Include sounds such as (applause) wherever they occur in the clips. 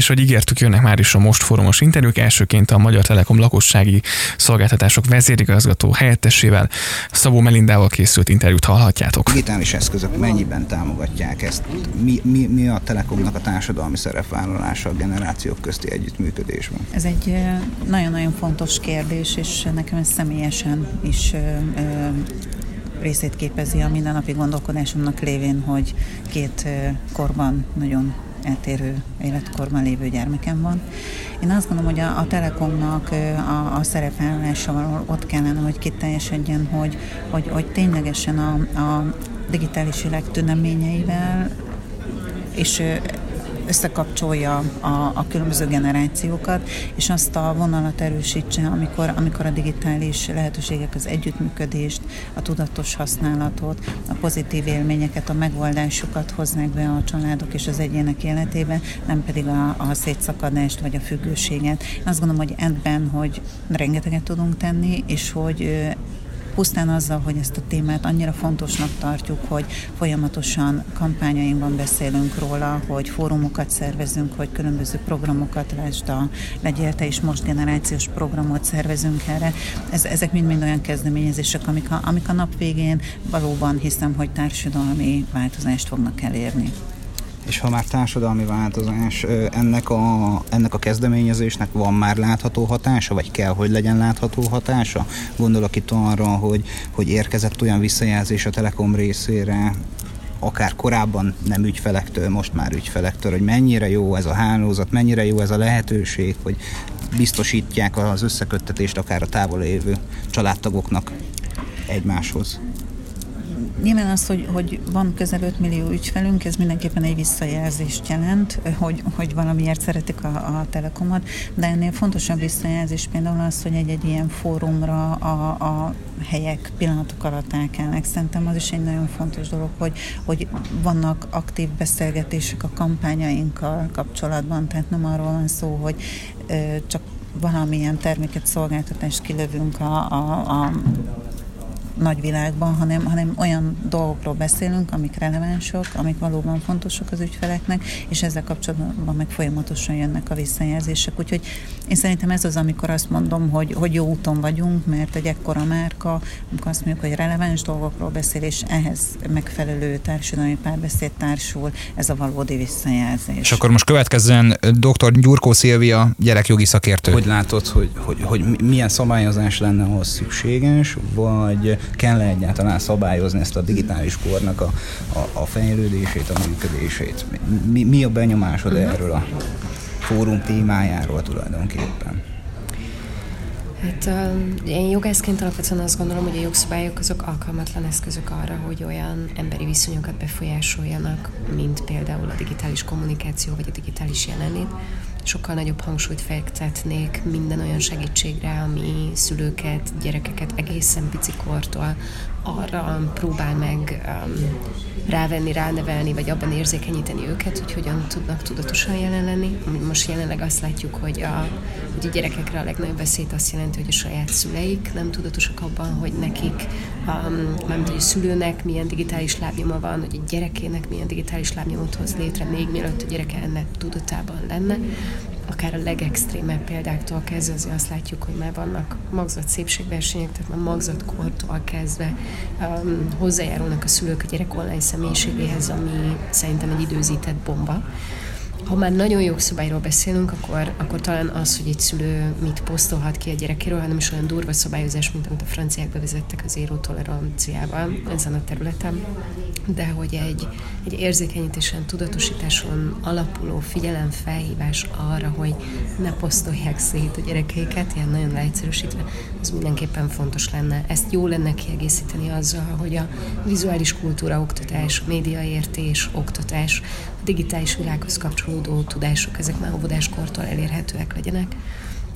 És hogy ígértük, jönnek már is a most fórumos interjúk, elsőként a Magyar Telekom lakossági szolgáltatások vezérigazgató helyettesével, Szabó Melindával készült interjút hallhatjátok. Digitális eszközök mennyiben támogatják ezt? Mi, mi, mi a Telekomnak a társadalmi szerepvállalása a generációk közti együttműködésben? Ez egy nagyon-nagyon fontos kérdés, és nekem ez személyesen is részét képezi a mindennapi gondolkodásomnak lévén, hogy két korban nagyon eltérő életkorban lévő gyermekem van. Én azt gondolom, hogy a, a Telekomnak a, a szerepvállalása ott kellene, hogy kiteljesedjen, hogy, hogy, hogy ténylegesen a, a digitális világ tüneményeivel és összekapcsolja a, a különböző generációkat, és azt a vonalat erősítse, amikor, amikor a digitális lehetőségek az együttműködést, a tudatos használatot, a pozitív élményeket, a megoldásokat hoznák be a családok és az egyének életébe, nem pedig a, a szétszakadást vagy a függőséget. Azt gondolom, hogy ebben, hogy rengeteget tudunk tenni, és hogy pusztán azzal, hogy ezt a témát annyira fontosnak tartjuk, hogy folyamatosan kampányainkban beszélünk róla, hogy fórumokat szervezünk, hogy különböző programokat, lásd a Legyél te is most generációs programot szervezünk erre. Ez, ezek mind-mind olyan kezdeményezések, amik a, amik a nap végén valóban hiszem, hogy társadalmi változást fognak elérni és ha már társadalmi változás, ennek a, ennek a kezdeményezésnek van már látható hatása, vagy kell, hogy legyen látható hatása? Gondolok itt arra, hogy, hogy érkezett olyan visszajelzés a Telekom részére, akár korábban nem ügyfelektől, most már ügyfelektől, hogy mennyire jó ez a hálózat, mennyire jó ez a lehetőség, hogy biztosítják az összeköttetést akár a távol lévő családtagoknak egymáshoz. Nyilván az, hogy, hogy van közel 5 millió ügyfelünk, ez mindenképpen egy visszajelzést jelent, hogy, hogy valamiért szeretik a, a telekomot, de ennél fontosabb visszajelzés például az, hogy egy-egy ilyen fórumra a, a helyek pillanatok alatt elkelnek. Szerintem az is egy nagyon fontos dolog, hogy, hogy vannak aktív beszélgetések a kampányainkkal kapcsolatban, tehát nem arról van szó, hogy ö, csak valamilyen terméket, szolgáltatást kilövünk a, a, a nagyvilágban, hanem, hanem olyan dolgokról beszélünk, amik relevánsak, amik valóban fontosak az ügyfeleknek, és ezzel kapcsolatban meg folyamatosan jönnek a visszajelzések. Úgyhogy én szerintem ez az, amikor azt mondom, hogy, hogy jó úton vagyunk, mert egy ekkora márka, amikor azt mondjuk, hogy releváns dolgokról beszél, és ehhez megfelelő társadalmi párbeszéd társul, ez a valódi visszajelzés. És akkor most következzen dr. Gyurkó Szilvia, gyerekjogi szakértő. Hogy látod, hogy, hogy, hogy milyen szabályozás lenne ahhoz szükséges, vagy kell-e egyáltalán szabályozni ezt a digitális kornak a, a, a fejlődését, a működését? Mi, mi a benyomásod uh-huh. erről a fórum témájáról tulajdonképpen? Hát uh, én jogászként alapvetően azt gondolom, hogy a jogszabályok azok alkalmatlan eszközök arra, hogy olyan emberi viszonyokat befolyásoljanak, mint például a digitális kommunikáció vagy a digitális jelenlét sokkal nagyobb hangsúlyt fektetnék minden olyan segítségre, ami szülőket, gyerekeket egészen picikortól arra próbál meg um, rávenni, ránevelni, vagy abban érzékenyíteni őket, hogy hogyan tudnak tudatosan jelen lenni. Most jelenleg azt látjuk, hogy a, hogy a gyerekekre a legnagyobb veszélyt azt jelenti, hogy a saját szüleik nem tudatosak abban, hogy nekik, um, nem hogy a szülőnek milyen digitális lábnyoma van, hogy a gyerekének milyen digitális lábnyomot hoz létre, még mielőtt a gyereke ennek tudatában lenne akár a legextrémebb példáktól kezdve azért azt látjuk, hogy már vannak magzat szépségversenyek, tehát már magzatkortól kezdve um, hozzájárulnak a szülők a gyerek online személyiségéhez, ami szerintem egy időzített bomba. Ha már nagyon jogszabályról beszélünk, akkor, akkor talán az, hogy egy szülő mit posztolhat ki a gyerekéről, hanem is olyan durva szabályozás, mint amit a franciák bevezettek az éró toleranciával ezen a területen, de hogy egy, egy érzékenyítésen, tudatosításon alapuló figyelemfelhívás arra, hogy ne posztolják szét a gyerekeiket, ilyen nagyon leegyszerűsítve, az mindenképpen fontos lenne. Ezt jó lenne kiegészíteni azzal, hogy a vizuális kultúra oktatás, médiaértés, oktatás, a digitális világhoz kapcsolódó tudások, ezek már óvodáskortól elérhetőek legyenek.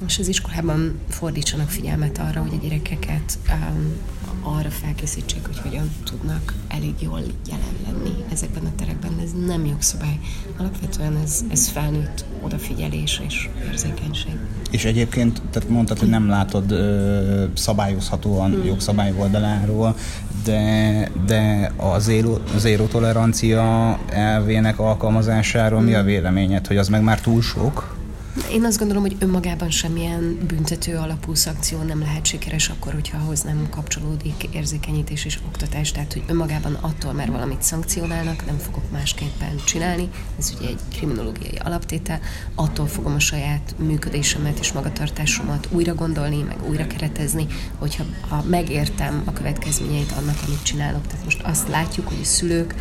És az iskolában fordítsanak figyelmet arra, hogy a gyerekeket um, arra felkészítsék, hogy hogyan tudnak elég jól jelen lenni ezekben a terekben. Ez nem jogszabály. Alapvetően ez, ez felnőtt odafigyelés és érzékenység. És egyébként, tehát mondtad, hogy nem látod ö, szabályozhatóan hmm. jogszabály oldaláról, de, de a zéró, zéró tolerancia elvének alkalmazásáról hmm. mi a hmm. véleményed, hogy az meg már túl sok? Én azt gondolom, hogy önmagában semmilyen büntető alapú szakció nem lehet sikeres akkor, hogyha ahhoz nem kapcsolódik érzékenyítés és oktatás. Tehát, hogy önmagában attól, mert valamit szankcionálnak, nem fogok másképpen csinálni. Ez ugye egy kriminológiai alaptétel. Attól fogom a saját működésemet és magatartásomat újra gondolni, meg újra keretezni, hogyha ha megértem a következményeit annak, amit csinálok. Tehát most azt látjuk, hogy a szülők,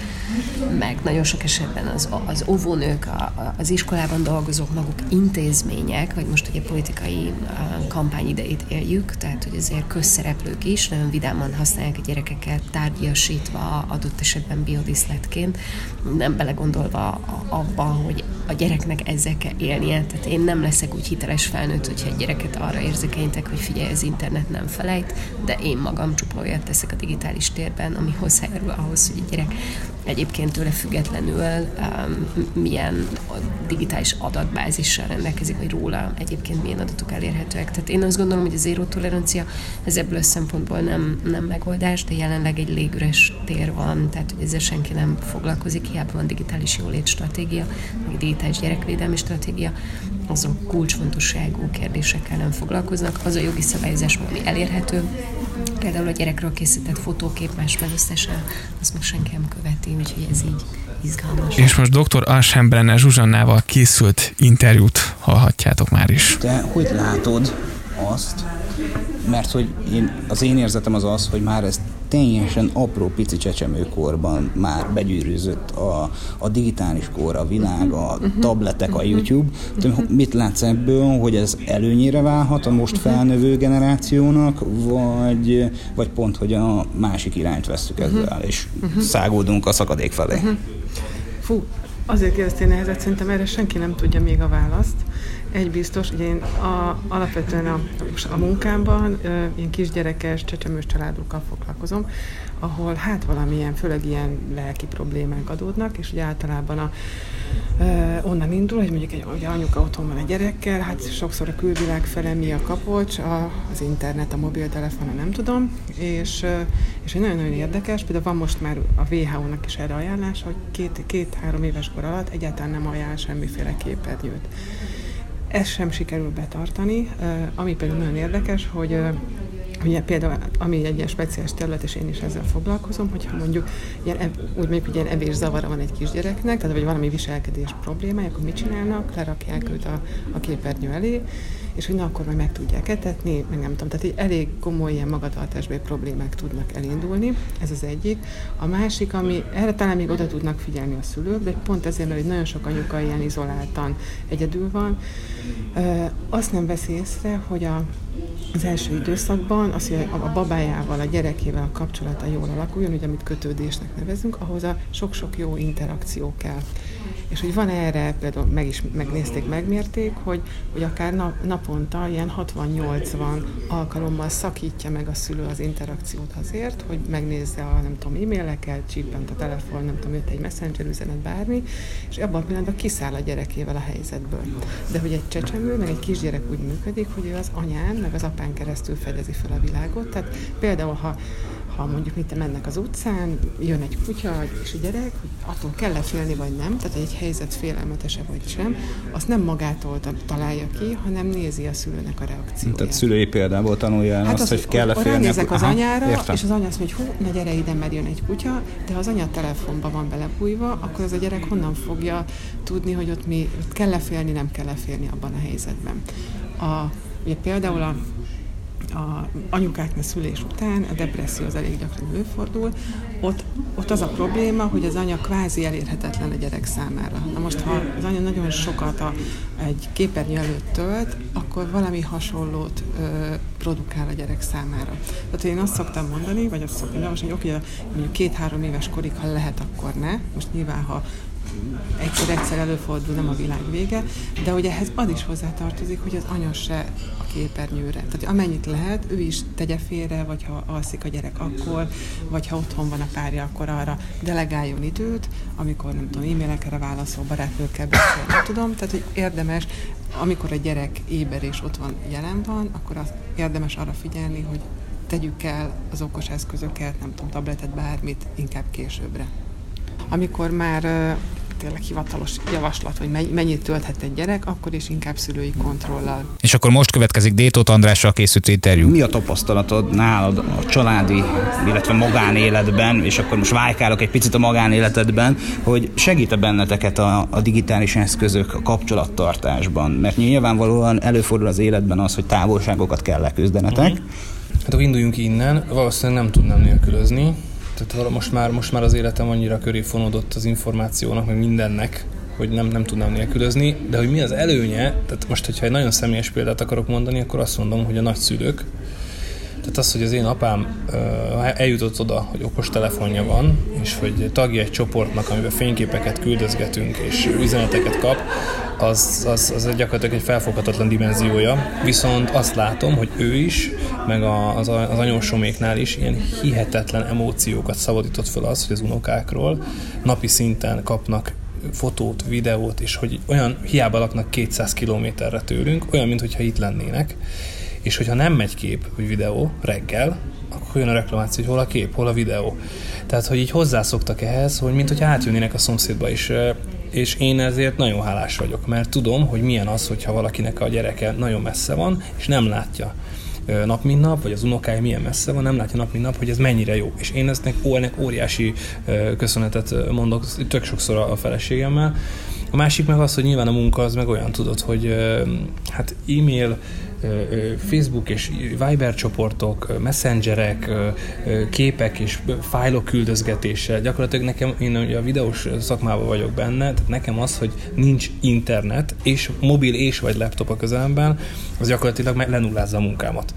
meg nagyon sok esetben az, az óvónők, a, az iskolában dolgozók maguk intézmények, intézmények, vagy most ugye politikai kampány idejét éljük, tehát hogy azért közszereplők is nagyon vidáman használják a gyerekeket tárgyasítva, adott esetben biodiszletként, nem belegondolva abba, hogy a gyereknek ezzel kell élnie. Tehát én nem leszek úgy hiteles felnőtt, hogyha egy gyereket arra érzékenyítek, hogy figyelj, az internet nem felejt, de én magam csupa olyat teszek a digitális térben, ami hozzájárul ahhoz, hogy a gyerek egyébként tőle függetlenül um, milyen digitális adatbázissal rendelkezik, vagy róla egyébként milyen adatok elérhetőek. Tehát én azt gondolom, hogy a zéró tolerancia ez ebből a szempontból nem, nem megoldás, de jelenleg egy légüres tér van, tehát hogy ezzel senki nem foglalkozik, hiába van digitális jólét stratégia, meg digitális gyerekvédelmi stratégia, azok kulcsfontosságú kérdésekkel nem foglalkoznak. Az a jogi szabályozás, ami elérhető, például a gyerekről készített fotókép más megosztása, azt most senki nem követi, úgyhogy ez így izgalmas. És most dr. Alsembrenner Zsuzsannával készült interjút hallhatjátok már is. Te hogy látod azt, mert hogy én, az én érzetem az az, hogy már ez teljesen apró pici csecsemőkorban már begyűrűzött a, a digitális kor, a világ, a mhm. tabletek, a mhm. YouTube. Te mit látsz ebből, hogy ez előnyére válhat a most mhm. felnövő generációnak, vagy, vagy pont, hogy a másik irányt veszük ezzel, és szágódunk a szakadék felé? Fú, azért kérdeztél nehezet, szerintem erre senki nem tudja még a választ. Egy biztos, hogy én a, alapvetően a, a munkámban ö, ilyen kisgyerekes, csecsemős családokkal foglalkozom, ahol hát valamilyen, főleg ilyen lelki problémák adódnak, és ugye általában a, ö, onnan indul, hogy mondjuk egy hogy anyuka otthon van a gyerekkel, hát sokszor a külvilág fele mi a kapocs, a, az internet, a mobiltelefon, nem tudom, és, és egy nagyon-nagyon érdekes, például van most már a WHO-nak is erre ajánlás, hogy két-három két, éves kor alatt egyáltalán nem ajánl semmiféle képernyőt. Ezt sem sikerül betartani, ami pedig nagyon érdekes, hogy Ugye például, ami egy ilyen speciális terület, és én is ezzel foglalkozom, hogyha mondjuk ilyen, úgy mondjuk, hogy ilyen evészavara van egy kisgyereknek, tehát vagy valami viselkedés problémája, akkor mit csinálnak? Lerakják őt a, a képernyő elé, és hogy na akkor majd meg tudják etetni, meg nem tudom. Tehát egy elég komoly ilyen magatartásbeli problémák tudnak elindulni, ez az egyik. A másik, ami erre talán még oda tudnak figyelni a szülők, de pont ezért, mert nagyon sok anyuka ilyen izoláltan egyedül van, azt nem veszi észre, hogy a, az első időszakban az, hogy a babájával, a gyerekével a kapcsolata jól alakuljon, ugye amit kötődésnek nevezünk, ahhoz a sok-sok jó interakció kell. És hogy van erre, például meg is megnézték, megmérték, hogy, hogy akár nap, naponta ilyen 60-80 alkalommal szakítja meg a szülő az interakciót azért, hogy megnézze a, nem tudom, e-maileket, csípent a telefon, nem tudom, jött egy messenger üzenet, bármi, és abban a pillanatban kiszáll a gyerekével a helyzetből. De hogy egy csecsemő, meg egy kisgyerek úgy működik, hogy ő az anyán, meg az apán keresztül fedezi fel a világot. Tehát például, ha ha mondjuk mit mennek az utcán, jön egy kutya és egy gyerek, hogy attól kell-e félni, vagy nem, tehát egy helyzet félelmetese vagy sem, azt nem magától találja ki, hanem nézi a szülőnek a reakcióját. Tehát szülői példából tanulja el hát azt, az, hogy kell-e félni. Nézek az Aha, anyára, értem. és az anya azt mondja, hogy hú, ne gyere ide, mert jön egy kutya, de ha az anya telefonba van belebújva, akkor az a gyerek honnan fogja tudni, hogy ott mi ott kell-e félni, nem kell-e félni abban a helyzetben. A, ugye például a a anyukáknak szülés után a depresszió az elég gyakran előfordul, ott, ott az a probléma, hogy az anya kvázi elérhetetlen a gyerek számára. Na most, ha az anya nagyon sokat a, egy képernyő előtt tölt, akkor valami hasonlót ö, produkál a gyerek számára. Tehát én azt szoktam mondani, vagy azt szoktam javasolni, hogy oké, mondjuk két-három éves korig, ha lehet, akkor ne. Most nyilván, ha egyszer-egyszer előfordul, nem a világ vége, de hogy ehhez az is hozzátartozik, hogy az anya se a képernyőre. Tehát amennyit lehet, ő is tegye félre, vagy ha alszik a gyerek akkor, vagy ha otthon van a párja, akkor arra delegáljon időt, amikor nem tudom, e-mailekre válaszol, barátnőkkel beszél, nem tudom. Tehát, hogy érdemes, amikor a gyerek éber és ott van, jelen van, akkor az érdemes arra figyelni, hogy tegyük el az okos eszközöket, nem tudom, tabletet, bármit, inkább későbbre. Amikor már tényleg hivatalos javaslat, hogy mennyit tölthet egy gyerek, akkor is inkább szülői kontrollal. És akkor most következik Détót Andrással készült interjú. Mi a tapasztalatod nálad a családi, illetve magánéletben, és akkor most vájkálok egy picit a magánéletedben, hogy segít-e benneteket a, a digitális eszközök a kapcsolattartásban? Mert nyilvánvalóan előfordul az életben az, hogy távolságokat kell leküzdenetek. Uh-huh. Hát akkor induljunk innen, valószínűleg nem tudnám nélkülözni tehát most már, most már az életem annyira köré fonódott az információnak, meg mindennek, hogy nem, nem tudnám nélkülözni, de hogy mi az előnye, tehát most, hogyha egy nagyon személyes példát akarok mondani, akkor azt mondom, hogy a nagyszülők, tehát az, hogy az én apám eljutott oda, hogy okos telefonja van, és hogy tagja egy csoportnak, amiben fényképeket küldözgetünk és üzeneteket kap, az, az, az gyakorlatilag egy felfoghatatlan dimenziója. Viszont azt látom, hogy ő is, meg az, az anyósoméknál is ilyen hihetetlen emóciókat szabadított fel az, hogy az unokákról napi szinten kapnak fotót, videót, és hogy olyan hiába laknak 200 kilométerre tőlünk, olyan, mintha itt lennének, és hogyha nem megy kép vagy videó reggel, akkor jön a reklamáció, hogy hol a kép, hol a videó. Tehát, hogy így hozzászoktak ehhez, hogy mint hogy átjönnének a szomszédba is. És én ezért nagyon hálás vagyok, mert tudom, hogy milyen az, hogyha valakinek a gyereke nagyon messze van, és nem látja nap mint nap, vagy az unokája milyen messze van, nem látja nap mint nap, hogy ez mennyire jó. És én eznek, ennek óriási köszönetet mondok tök sokszor a feleségemmel. A másik meg az, hogy nyilván a munka az meg olyan tudod, hogy hát e-mail, Facebook és Viber csoportok, messengerek, képek és fájlok küldözgetése. Gyakorlatilag nekem, én a videós szakmában vagyok benne, tehát nekem az, hogy nincs internet, és mobil és vagy laptop a közelemben, az gyakorlatilag lenullázza a munkámat.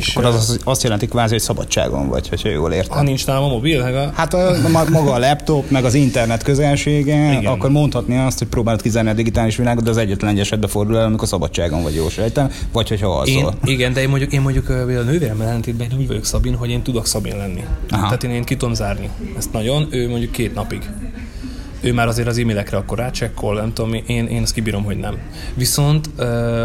És akkor az, az azt jelenti kvázi, hogy szabadságon vagy, hogyha jól értem. Ha nincs nálam a mobil, meg a... Hát a, maga a laptop, meg az internet közelsége, Igen. akkor mondhatni azt, hogy próbálod kizárni a digitális világot, de az egyetlen egy esetben fordul el, amikor szabadságon vagy, jó sejtem, vagy hogyha alszol. Én, igen, de én mondjuk, én mondjuk a nővérem ellentétben úgy vagyok Szabin, hogy én tudok Szabin lenni. Aha. Tehát én, én ki tudom zárni. Ezt nagyon, ő mondjuk két napig ő már azért az e-mailekre akkor rácsekkol, nem tudom, én, én ezt kibírom, hogy nem. Viszont,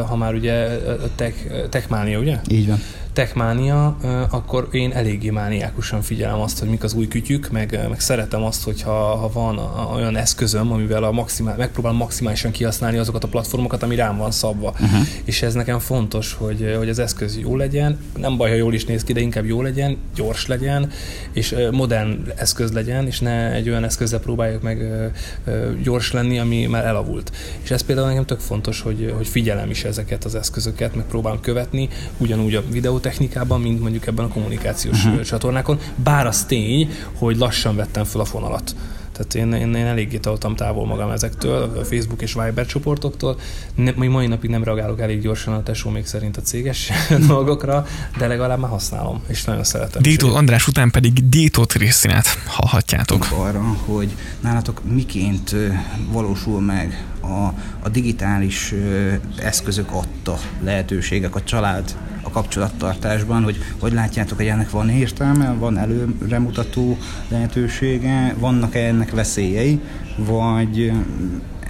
ha már ugye tech, techmánia, ugye? Így van techmánia, akkor én eléggé mániákusan figyelem azt, hogy mik az új kütyük, meg, meg szeretem azt, hogyha ha van olyan eszközöm, amivel a maximál, megpróbálom maximálisan kihasználni azokat a platformokat, ami rám van szabva. Uh-huh. És ez nekem fontos, hogy, hogy az eszköz jó legyen, nem baj, ha jól is néz ki, de inkább jó legyen, gyors legyen, és modern eszköz legyen, és ne egy olyan eszközzel próbáljuk meg gyors lenni, ami már elavult. És ez például nekem tök fontos, hogy, hogy figyelem is ezeket az eszközöket, meg próbálom követni, ugyanúgy a videót technikában, mint mondjuk ebben a kommunikációs uh-huh. csatornákon. Bár az tény, hogy lassan vettem fel a fonalat. Tehát én, én, én eléggé tartom távol magam ezektől, a Facebook és Viber csoportoktól. Ne, mai, mai napig nem reagálok elég gyorsan a tesó még szerint a céges (laughs) dolgokra, de legalább már használom, és nagyon szeretem. Détó András után pedig Détó Trisztinát hallhatjátok. Arra, hogy nálatok miként valósul meg a, a digitális eszközök adta lehetőségek a család a kapcsolattartásban, hogy hogy látjátok, hogy ennek van értelme, van előremutató lehetősége, vannak-e ennek veszélyei, vagy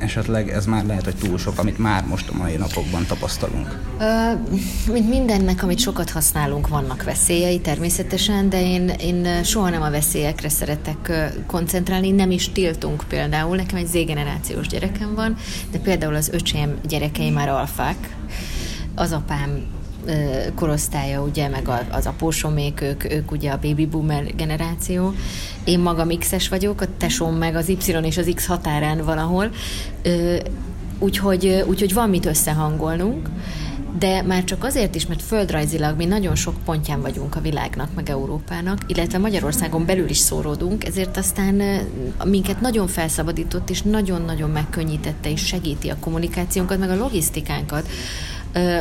esetleg ez már lehet, hogy túl sok, amit már most a mai napokban tapasztalunk? Uh, mint mindennek, amit sokat használunk, vannak veszélyei természetesen, de én, én soha nem a veszélyekre szeretek koncentrálni, nem is tiltunk például. Nekem egy Z-generációs gyerekem van, de például az öcsém gyerekei már alfák, az apám korosztálya, ugye, meg az apósomék, ők, ők ugye a baby boomer generáció. Én magam X-es vagyok, a tesóm meg az Y és az X határán valahol. Úgyhogy, úgyhogy van mit összehangolnunk de már csak azért is, mert földrajzilag mi nagyon sok pontján vagyunk a világnak, meg Európának, illetve Magyarországon belül is szóródunk, ezért aztán minket nagyon felszabadított, és nagyon-nagyon megkönnyítette, és segíti a kommunikációnkat, meg a logisztikánkat,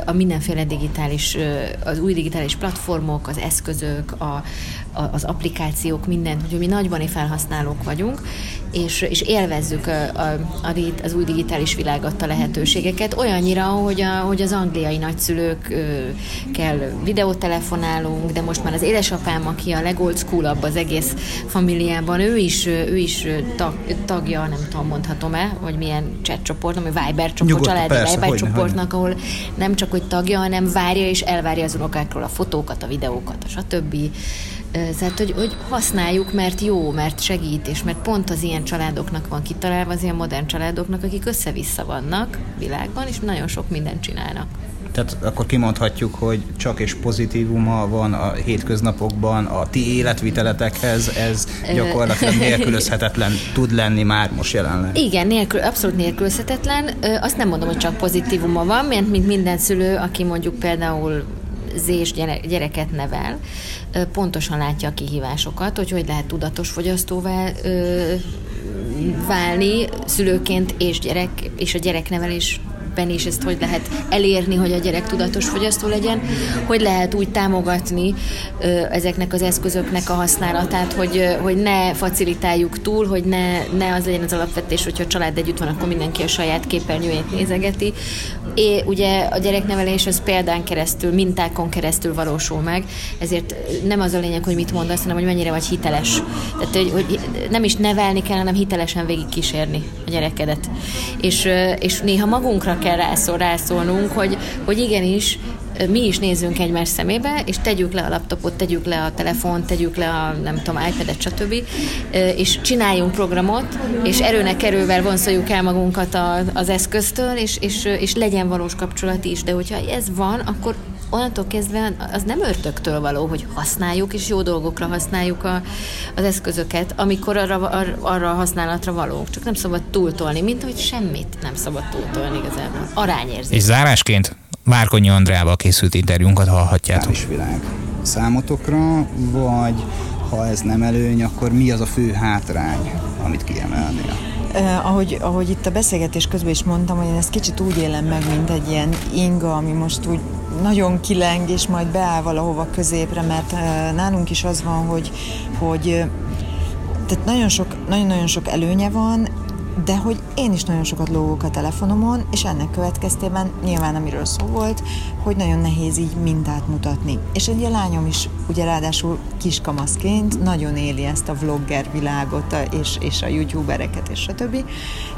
a mindenféle digitális, az új digitális platformok, az eszközök, a, az applikációk, minden, hogy mi nagybani felhasználók vagyunk, és, és élvezzük a, a, a, az új digitális világ adta lehetőségeket, olyannyira, hogy, a, hogy az angliai nagyszülőkkel videótelefonálunk, de most már az édesapám, aki a legold school az egész familiában, ő is, ő is tag, tagja, nem tudom, mondhatom-e, hogy milyen chat csoport, ami Viber csoport, Nyugodtan, családi persze, Viber hogyne, csoportnak, ahol nem csak hogy tagja, hanem várja és elvárja az unokákról a fotókat, a videókat, a stb. Tehát, hogy, hogy használjuk, mert jó, mert segít, és mert pont az ilyen családoknak van kitalálva, az ilyen modern családoknak, akik össze-vissza vannak világban, és nagyon sok mindent csinálnak. Tehát akkor kimondhatjuk, hogy csak és pozitívuma van a hétköznapokban a ti életviteletekhez, ez gyakorlatilag (laughs) nélkülözhetetlen tud lenni már most jelenleg. Igen, nélkül, abszolút nélkülözhetetlen. Azt nem mondom, hogy csak pozitívuma van, mert mint minden szülő, aki mondjuk például zés gyereket nevel, pontosan látja a kihívásokat, hogy hogy lehet tudatos fogyasztóvá válni szülőként és gyerek, és a gyereknevelés éppen is ezt hogy lehet elérni, hogy a gyerek tudatos fogyasztó legyen, hogy lehet úgy támogatni ezeknek az eszközöknek a használatát, hogy, hogy ne facilitáljuk túl, hogy ne, ne az legyen az alapvetés, hogyha a család együtt van, akkor mindenki a saját képernyőjét nézegeti. É, ugye a gyereknevelés az példán keresztül, mintákon keresztül valósul meg, ezért nem az a lényeg, hogy mit mondasz, hanem hogy mennyire vagy hiteles. Tehát, hogy, hogy nem is nevelni kell, hanem hitelesen végig kísérni a gyerekedet. És, és néha magunkra kell rászól, rászólnunk, hogy, hogy igenis mi is nézzünk egymás szemébe, és tegyük le a laptopot, tegyük le a telefont, tegyük le a, nem tudom, iPad-et, stb. És csináljunk programot, és erőnek erővel vonszoljuk el magunkat az eszköztől, és, és, és legyen valós kapcsolat is. De hogyha ez van, akkor onnantól kezdve az nem örtöktől való, hogy használjuk, és jó dolgokra használjuk a, az eszközöket, amikor arra, ar, arra a használatra valók. Csak nem szabad túltolni, mint hogy semmit nem szabad túltolni igazából. Arányérzés. És zárásként Márkonyi Andrával készült interjúnkat hallhatjátok. világ számotokra, vagy ha ez nem előny, akkor mi az a fő hátrány, amit kiemelnél? Eh, ahogy, ahogy itt a beszélgetés közben is mondtam, hogy én ezt kicsit úgy élem meg, mint egy ilyen inga, ami most úgy nagyon kileng, és majd beáll valahova középre, mert eh, nálunk is az van, hogy, hogy eh, tehát nagyon sok, nagyon-nagyon sok előnye van, de hogy én is nagyon sokat lógok a telefonomon, és ennek következtében nyilván amiről szó volt, hogy nagyon nehéz így mintát mutatni. És egy lányom is ugye ráadásul kiskamaszként nagyon éli ezt a vlogger világot, és, és a youtubereket, és a többi,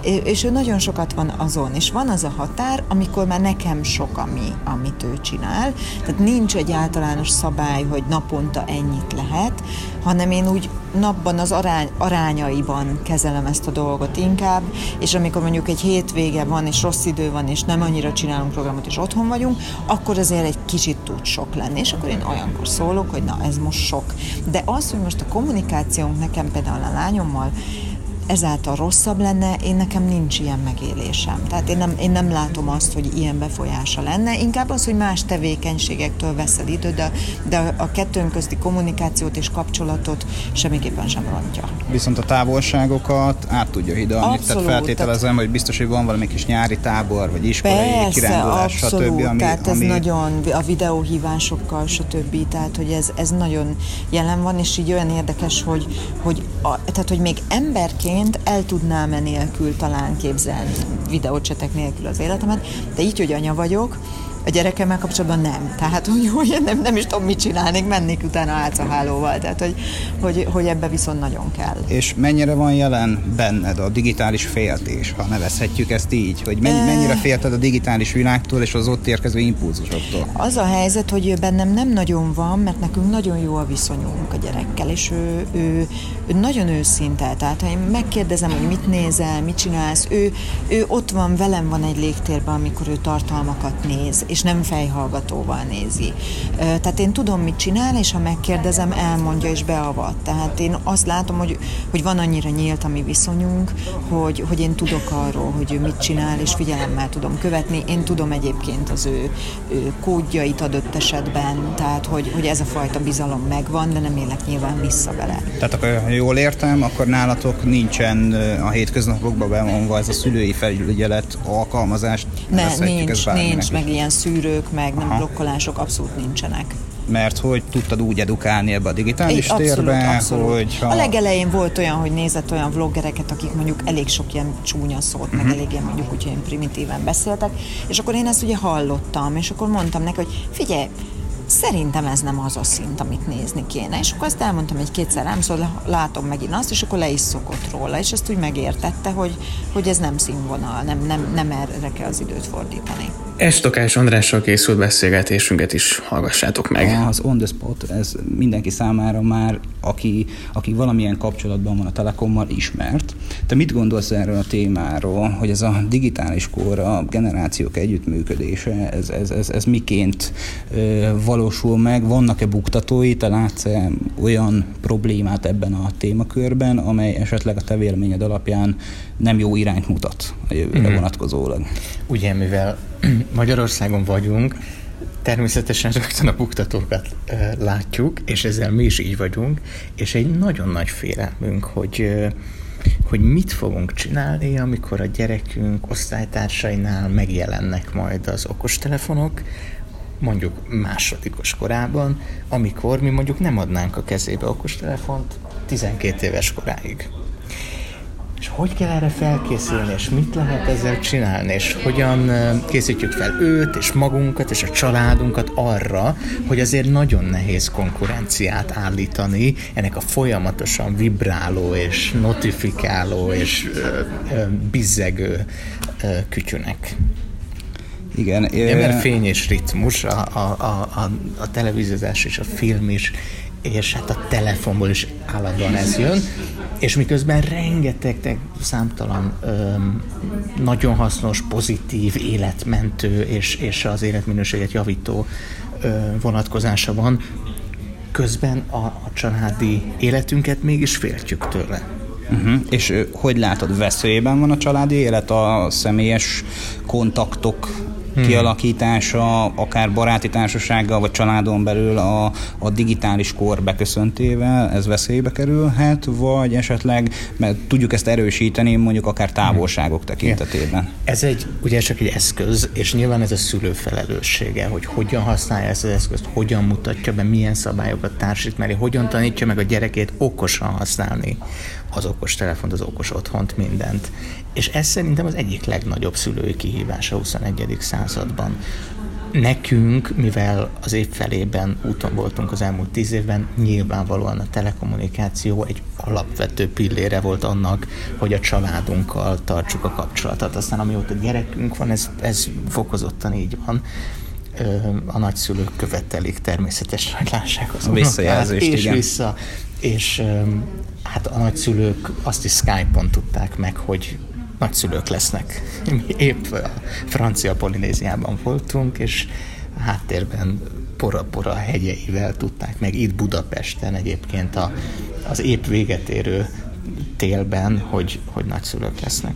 és ő nagyon sokat van azon, és van az a határ, amikor már nekem sok, ami, amit ő csinál, tehát nincs egy általános szabály, hogy naponta ennyit lehet, hanem én úgy napban az arány, arányaiban kezelem ezt a dolgot inkább, és amikor mondjuk egy hétvége van, és rossz idő van, és nem annyira csinálunk programot, és otthon vagyunk, akkor azért egy kicsit tud sok lenni, és akkor én olyankor szólok, hogy na ez most sok. De az, hogy most a kommunikációnk nekem például a lányommal ezáltal rosszabb lenne, én nekem nincs ilyen megélésem. Tehát én nem, én nem látom azt, hogy ilyen befolyása lenne, inkább az, hogy más tevékenységektől veszed időt, de, de a kettőnk közti kommunikációt és kapcsolatot semmiképpen sem rontja. Viszont a távolságokat át tudja hidalni, abszolút, tehát feltételezem, tehát... hogy biztos, hogy van valami kis nyári tábor, vagy iskolai Persze, kirándulás, abszolút, stb. Ami, tehát ez ami... nagyon, a videóhívásokkal, stb. Tehát, hogy ez, ez nagyon jelen van, és így olyan érdekes, hogy, hogy, a, tehát, hogy még emberként egyébként el tudnám nélkül talán képzelni videócsetek nélkül az életemet, de így, hogy anya vagyok, a gyerekemmel kapcsolatban nem. Tehát, hogy, hogy nem, nem is tudom, mit csinálnék, mennék utána álcahálóval. Tehát, hogy, hogy, hogy ebbe viszont nagyon kell. És mennyire van jelen benned a digitális féltés, ha nevezhetjük ezt így? Hogy mennyire félted a digitális világtól és az ott érkező impulzusoktól? Az a helyzet, hogy bennem nem nagyon van, mert nekünk nagyon jó a viszonyunk a gyerekkel, és ő, ő, ő nagyon őszinte. Tehát, ha én megkérdezem, hogy mit nézel, mit csinálsz, ő, ő ott van, velem van egy légtérben, amikor ő tartalmakat néz, és nem fejhallgatóval nézi. Tehát én tudom, mit csinál, és ha megkérdezem, elmondja és beavat. Tehát én azt látom, hogy, hogy van annyira nyílt a mi viszonyunk, hogy, hogy én tudok arról, hogy ő mit csinál, és figyelemmel tudom követni. Én tudom egyébként az ő, ő kódjait adott esetben, tehát hogy, hogy ez a fajta bizalom megvan, de nem élek nyilván vissza vele. Tehát akkor, ha jól értem, akkor nálatok nincsen a hétköznapokban bevonva ez a szülői felügyelet alkalmazás. Ne, nincs, nincs, meg ilyen szűrők, meg nem Aha. blokkolások abszolút nincsenek. mert hogy tudtad úgy edukálni ebbe a digitális Egy, térbe, abszolút, abszolút. hogy A legelején volt olyan, hogy nézett olyan vloggereket, akik mondjuk elég sok ilyen csúnya szót, uh-huh. meg elég ilyen mondjuk úgy ilyen primitíven beszéltek, és akkor én ezt ugye hallottam, és akkor mondtam neki, hogy figyelj, szerintem ez nem az a szint, amit nézni kéne. És akkor azt elmondtam egy kétszer, nem szóval látom megint azt, és akkor le is szokott róla, és ezt úgy megértette, hogy, hogy ez nem színvonal, nem, nem, nem erre kell az időt fordítani. Estokás Andrással készült beszélgetésünket is hallgassátok meg. Az on the spot, ez mindenki számára már, aki, aki valamilyen kapcsolatban van a Telekommal ismert. Te mit gondolsz erről a témáról, hogy ez a digitális kor, a generációk együttműködése, ez, ez, ez, ez miként ö, valósul meg? Vannak-e buktatói? Te látsz -e olyan problémát ebben a témakörben, amely esetleg a te véleményed alapján nem jó irányt mutat a jövőre mm. vonatkozólag? Ugye, mivel (clears throat) Magyarországon vagyunk, természetesen rögtön a buktatókat látjuk, és ezzel mi is így vagyunk, és egy nagyon nagy félelmünk, hogy hogy mit fogunk csinálni, amikor a gyerekünk osztálytársainál megjelennek majd az okostelefonok, mondjuk másodikos korában, amikor mi mondjuk nem adnánk a kezébe okostelefont 12 éves koráig. És hogy kell erre felkészülni, és mit lehet ezzel csinálni, és hogyan készítjük fel őt, és magunkat, és a családunkat arra, hogy azért nagyon nehéz konkurenciát állítani ennek a folyamatosan vibráló, és notifikáló, és ö, ö, bizzegő ö, kütyünek. Igen. Ugye, mert fény és ritmus, a, a, a, a televíziózás és a film is, és hát a telefonból is állandóan ez jön, és miközben rengeteg számtalan öm, nagyon hasznos, pozitív, életmentő és, és az életminőséget javító ö, vonatkozása van, közben a, a családi életünket mégis féltjük tőle. Uh-huh. És hogy látod, veszélyben van a családi élet, a személyes kontaktok hmm. kialakítása, akár baráti társasággal, vagy családon belül a, a digitális kor beköszöntével, ez veszélybe kerülhet, vagy esetleg, mert tudjuk ezt erősíteni, mondjuk akár távolságok hmm. tekintetében. Ez egy, ugye csak egy eszköz, és nyilván ez a szülő felelőssége, hogy hogyan használja ezt az eszközt, hogyan mutatja be, milyen szabályokat társít mellé, hogyan tanítja meg a gyerekét okosan használni az okos telefont, az okos otthont, mindent. És ez szerintem az egyik legnagyobb szülői kihívás a 21. században. Nekünk, mivel az év felében úton voltunk az elmúlt tíz évben, nyilvánvalóan a telekommunikáció egy alapvető pillére volt annak, hogy a családunkkal tartsuk a kapcsolatot. Aztán amióta gyerekünk van, ez, ez fokozottan így van a nagyszülők követelik természetesen, hogy lássák az a visszajelzést, és igen. vissza, és hát a nagyszülők azt is Skype-on tudták meg, hogy nagyszülők lesznek. Mi épp a francia Polinéziában voltunk, és háttérben pora-pora hegyeivel tudták meg itt Budapesten egyébként a, az épp véget érő télben, hogy, hogy nagyszülők lesznek.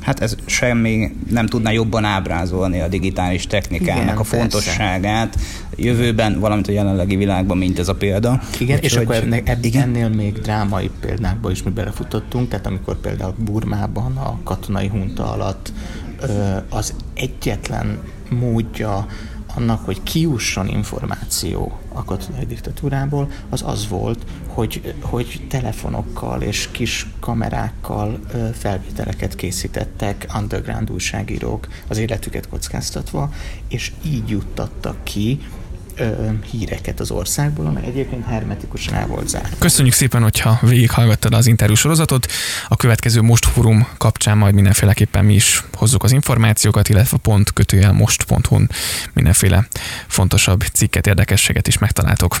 Hát ez semmi nem tudná jobban ábrázolni a digitális technikának Igen, a fontosságát persze. jövőben, valamint a jelenlegi világban, mint ez a példa. Igen, Úgy, és hogy, akkor ennek, ebb, igen? ennél még drámai példákba is mi belefutottunk, tehát amikor például Burmában a katonai hunta alatt az egyetlen módja annak, hogy kiusson információ a katonai diktatúrából, az az volt, hogy, hogy telefonokkal és kis kamerákkal felvételeket készítettek underground újságírók az életüket kockáztatva, és így juttattak ki híreket az országból, amely egyébként hermetikusan el volt zárva. Köszönjük szépen, hogyha végighallgattad az interjú sorozatot. A következő Most Fórum kapcsán majd mindenféleképpen mi is hozzuk az információkat, illetve pont kötőjel most.hu mindenféle fontosabb cikket, érdekességet is megtaláltok.